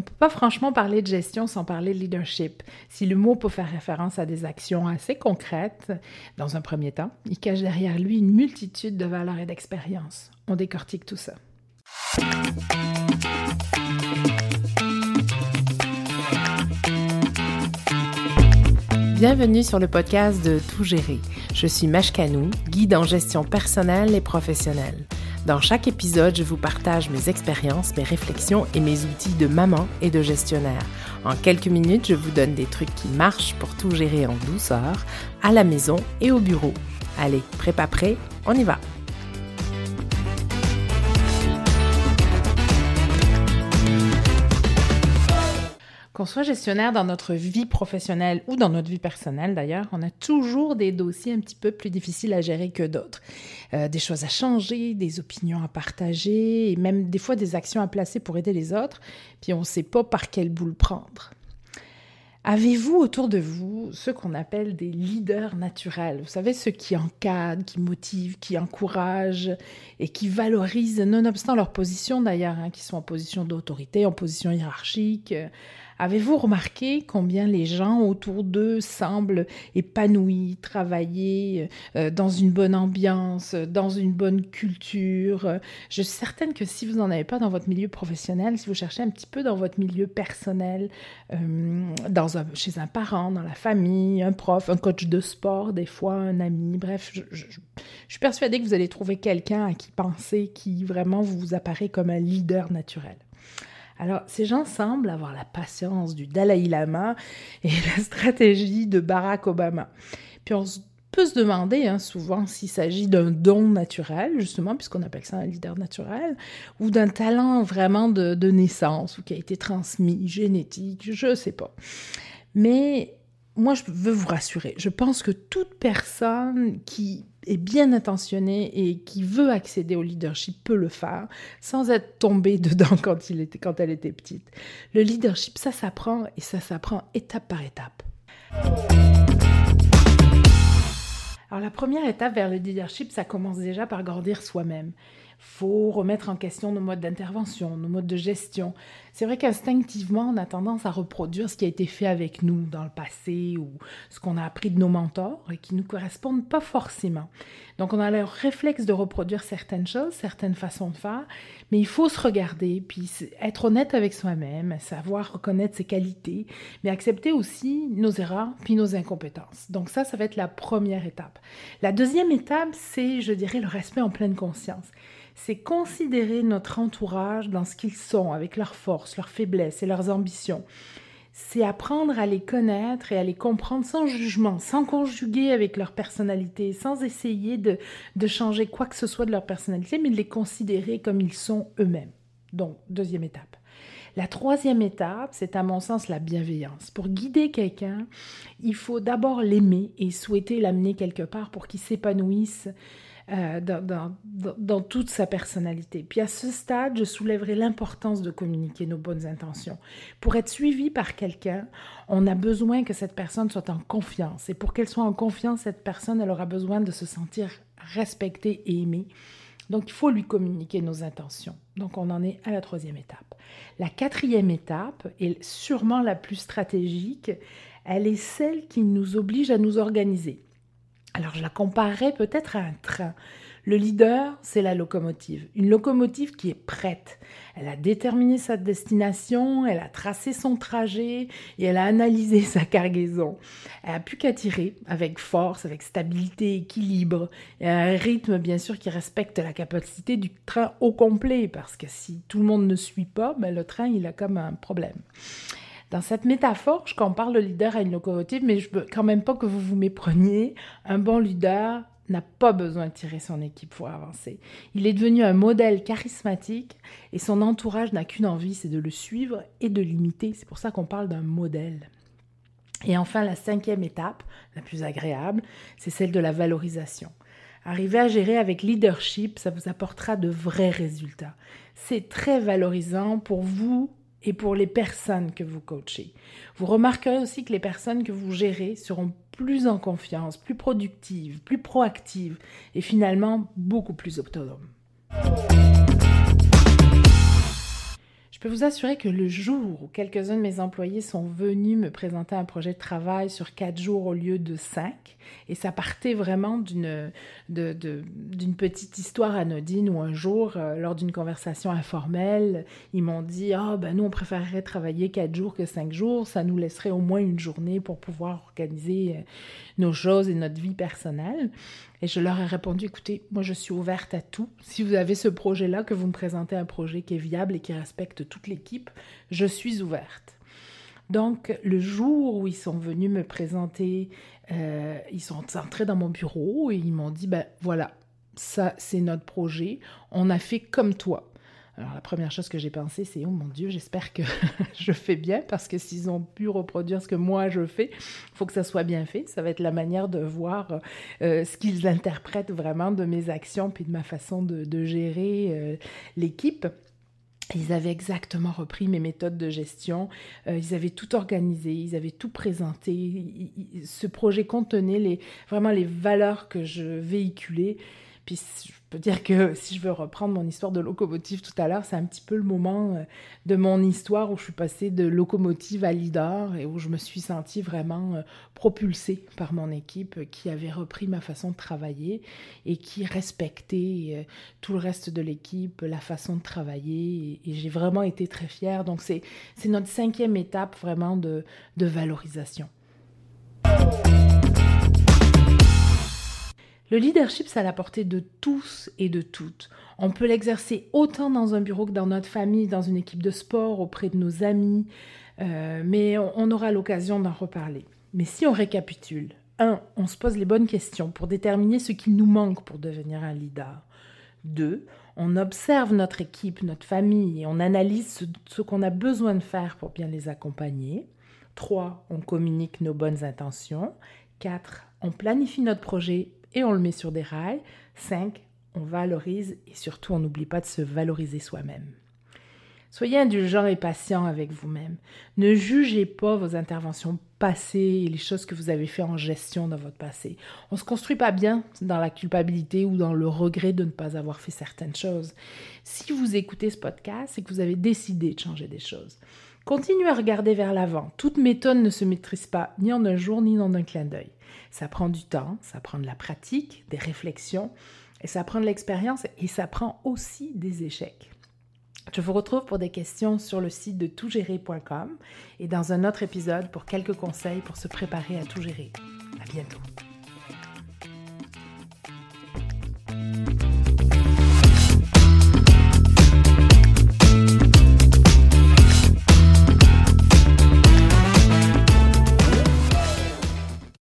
On ne peut pas franchement parler de gestion sans parler de leadership. Si le mot peut faire référence à des actions assez concrètes, dans un premier temps, il cache derrière lui une multitude de valeurs et d'expériences. On décortique tout ça. Bienvenue sur le podcast de Tout gérer. Je suis Mashkanou, guide en gestion personnelle et professionnelle. Dans chaque épisode, je vous partage mes expériences, mes réflexions et mes outils de maman et de gestionnaire. En quelques minutes, je vous donne des trucs qui marchent pour tout gérer en douceur, à la maison et au bureau. Allez, prépa prêt, on y va! Qu'on soit gestionnaire dans notre vie professionnelle ou dans notre vie personnelle d'ailleurs, on a toujours des dossiers un petit peu plus difficiles à gérer que d'autres. Euh, des choses à changer, des opinions à partager et même des fois des actions à placer pour aider les autres, puis on ne sait pas par quelle boule prendre. Avez-vous autour de vous ce qu'on appelle des leaders naturels? Vous savez, ceux qui encadrent, qui motivent, qui encouragent et qui valorisent, nonobstant leur position d'ailleurs, hein, qui sont en position d'autorité, en position hiérarchique, Avez-vous remarqué combien les gens autour d'eux semblent épanouis, travailler euh, dans une bonne ambiance, dans une bonne culture? Je suis certaine que si vous n'en avez pas dans votre milieu professionnel, si vous cherchez un petit peu dans votre milieu personnel, euh, chez un parent, dans la famille, un prof, un coach de sport, des fois un ami, bref, je, je suis persuadée que vous allez trouver quelqu'un à qui penser qui vraiment vous apparaît comme un leader naturel. Alors, ces gens semblent avoir la patience du Dalai Lama et la stratégie de Barack Obama. Puis on peut se demander hein, souvent s'il s'agit d'un don naturel, justement, puisqu'on appelle ça un leader naturel, ou d'un talent vraiment de, de, naissance, ou qui a été transmis, génétique, je ne sais pas. Mais moi, je veux vous rassurer. Je pense que toute personne qui est bien intentionnée et qui veut accéder au leadership peut le faire sans être tombée dedans quand, il était, quand elle était petite. Le leadership, ça s'apprend et ça s'apprend étape par étape. Alors la première étape vers le leadership, ça commence déjà par grandir soi-même faut remettre en question nos modes d'intervention, nos modes de gestion. C'est vrai qu'instinctivement, on a tendance à reproduire ce qui a été fait avec nous dans le passé ou ce qu'on a appris de nos mentors et qui ne nous correspondent pas forcément. Donc on a le réflexe de reproduire certaines choses, certaines façons de faire, mais il faut se regarder, puis être honnête avec soi-même, savoir reconnaître ses qualités, mais accepter aussi nos erreurs, puis nos incompétences. Donc ça, ça va être la première étape. La deuxième étape, c'est, je dirais, le respect en pleine conscience c'est considérer notre entourage dans ce qu'ils sont, avec leurs leurs faiblesses et leurs ambitions. C'est apprendre à les connaître et à les comprendre sans jugement, sans conjuguer avec leur personnalité, sans essayer de changer quoi que ce soit de leur personnalité, mais de les considérer comme ils sont eux-mêmes. Donc, deuxième étape. La troisième étape, c'est à mon sens la bienveillance. Pour guider quelqu'un, il faut d'abord l'aimer et souhaiter l'amener quelque part pour qu'il s'épanouisse euh, dans, toute sa personnalité. Puis à ce stade, je soulèverai l'importance de communiquer nos bonnes intentions. Pour être suivi par quelqu'un, on a besoin que cette personne soit en confiance. Et pour qu'elle soit en confiance, cette personne, elle aura besoin de se sentir respectée et aimée. Donc il faut lui communiquer nos intentions. Donc on en est à la troisième étape. La quatrième étape, est sûrement la plus stratégique, elle est celle qui nous oblige à nous organiser. Alors je la comparerais peut-être à un train. Le leader, c'est la locomotive. Une locomotive qui est prête. Elle a déterminé sa destination, elle a tracé son trajet et elle a analysé sa cargaison. Elle a pu qu'à tirer avec force, avec stabilité, équilibre et un rythme bien sûr qui respecte la capacité du train au complet parce que si tout le monde ne suit pas, ben, le train il a comme un problème. Dans cette métaphore, je compare le leader à une locomotive, mais je veux quand même pas que vous vous mépreniez. Un bon leader n'a pas besoin de tirer son équipe pour avancer. Il est devenu un modèle charismatique et son entourage n'a qu'une envie, c'est de le suivre et de l'imiter. C'est pour ça qu'on parle d'un modèle. Et enfin, la cinquième étape, la plus agréable, c'est celle de la valorisation. Arriver à gérer avec leadership, ça vous apportera de vrais résultats. C'est très valorisant pour vous et pour les personnes que vous coachez. Vous remarquerez aussi que les personnes que vous gérez seront plus en confiance, plus productives, plus proactives et finalement beaucoup plus autonomes. Je peux vous assurer que le jour où quelques-uns de mes employés sont venus me présenter un projet de travail sur quatre jours au lieu de cinq, et ça partait vraiment d'une petite histoire anodine où un jour, euh, lors d'une conversation informelle, ils m'ont dit Ah, ben nous, on préférerait travailler quatre jours que cinq jours, ça nous laisserait au moins une journée pour pouvoir organiser euh, nos choses et notre vie personnelle. Et je leur ai répondu, écoutez, moi je suis ouverte à tout. Si vous avez ce projet-là, que vous me présentez un projet qui est viable et qui respecte toute l'équipe, je suis ouverte. Donc, le jour où ils sont venus me présenter, euh, ils sont entrés dans mon bureau et ils m'ont dit, ben voilà, ça c'est notre projet, on a fait comme toi. Alors la première chose que j'ai pensé, c'est oh mon Dieu, j'espère que je fais bien parce que s'ils ont pu reproduire ce que moi je fais, il faut que ça soit bien fait. Ça va être la manière de voir euh, ce qu'ils interprètent vraiment de mes actions puis de ma façon de, gérer euh, l'équipe. Ils avaient exactement repris mes méthodes de gestion, euh, ils avaient tout organisé, ils avaient tout présenté. ce projet contenait vraiment les valeurs que je véhiculais. Puis je peux dire que si je veux reprendre mon histoire de locomotive tout à l'heure, c'est un petit peu le moment euh, de mon histoire où je suis passée de locomotive à leader et où je me suis sentie vraiment euh, propulsée par mon équipe qui avait repris ma façon de travailler et qui respectait euh, tout le reste de l'équipe, la façon de travailler. Et, j'ai vraiment été très fière. Donc c'est notre cinquième étape vraiment de, de valorisation. Le leadership, c'est à la portée de tous et de toutes. On peut l'exercer autant dans un bureau que dans notre famille, dans une équipe de sport, auprès de nos amis, euh, mais on, aura l'occasion d'en reparler. Mais si on récapitule, 1. On se pose les bonnes questions pour déterminer ce qui nous manque pour devenir un leader. 2. On observe notre équipe, notre famille et on analyse ce, ce qu'on a besoin de faire pour bien les accompagner. 3. On communique nos bonnes intentions. 4. On planifie notre projet et on le met sur des rails. 5. On valorise et surtout on n'oublie pas de se valoriser soi-même. Soyez indulgent et patient avec vous-même. Ne jugez pas vos interventions passées et les choses que vous avez fait en gestion dans votre passé. On ne se construit pas bien dans la culpabilité ou dans le regret de ne pas avoir fait certaines choses. Si vous écoutez ce podcast, c'est que vous avez décidé de changer des choses. Continuez à regarder vers l'avant. Toute méthode ne se maîtrise pas ni en un jour ni en un clin d'œil. Ça prend du temps, ça prend de la pratique, des réflexions, et ça prend de l'expérience et ça prend aussi des échecs. Je vous retrouve pour des questions sur le site de toutgérer.com et dans un autre épisode pour quelques conseils pour se préparer à tout gérer. À bientôt.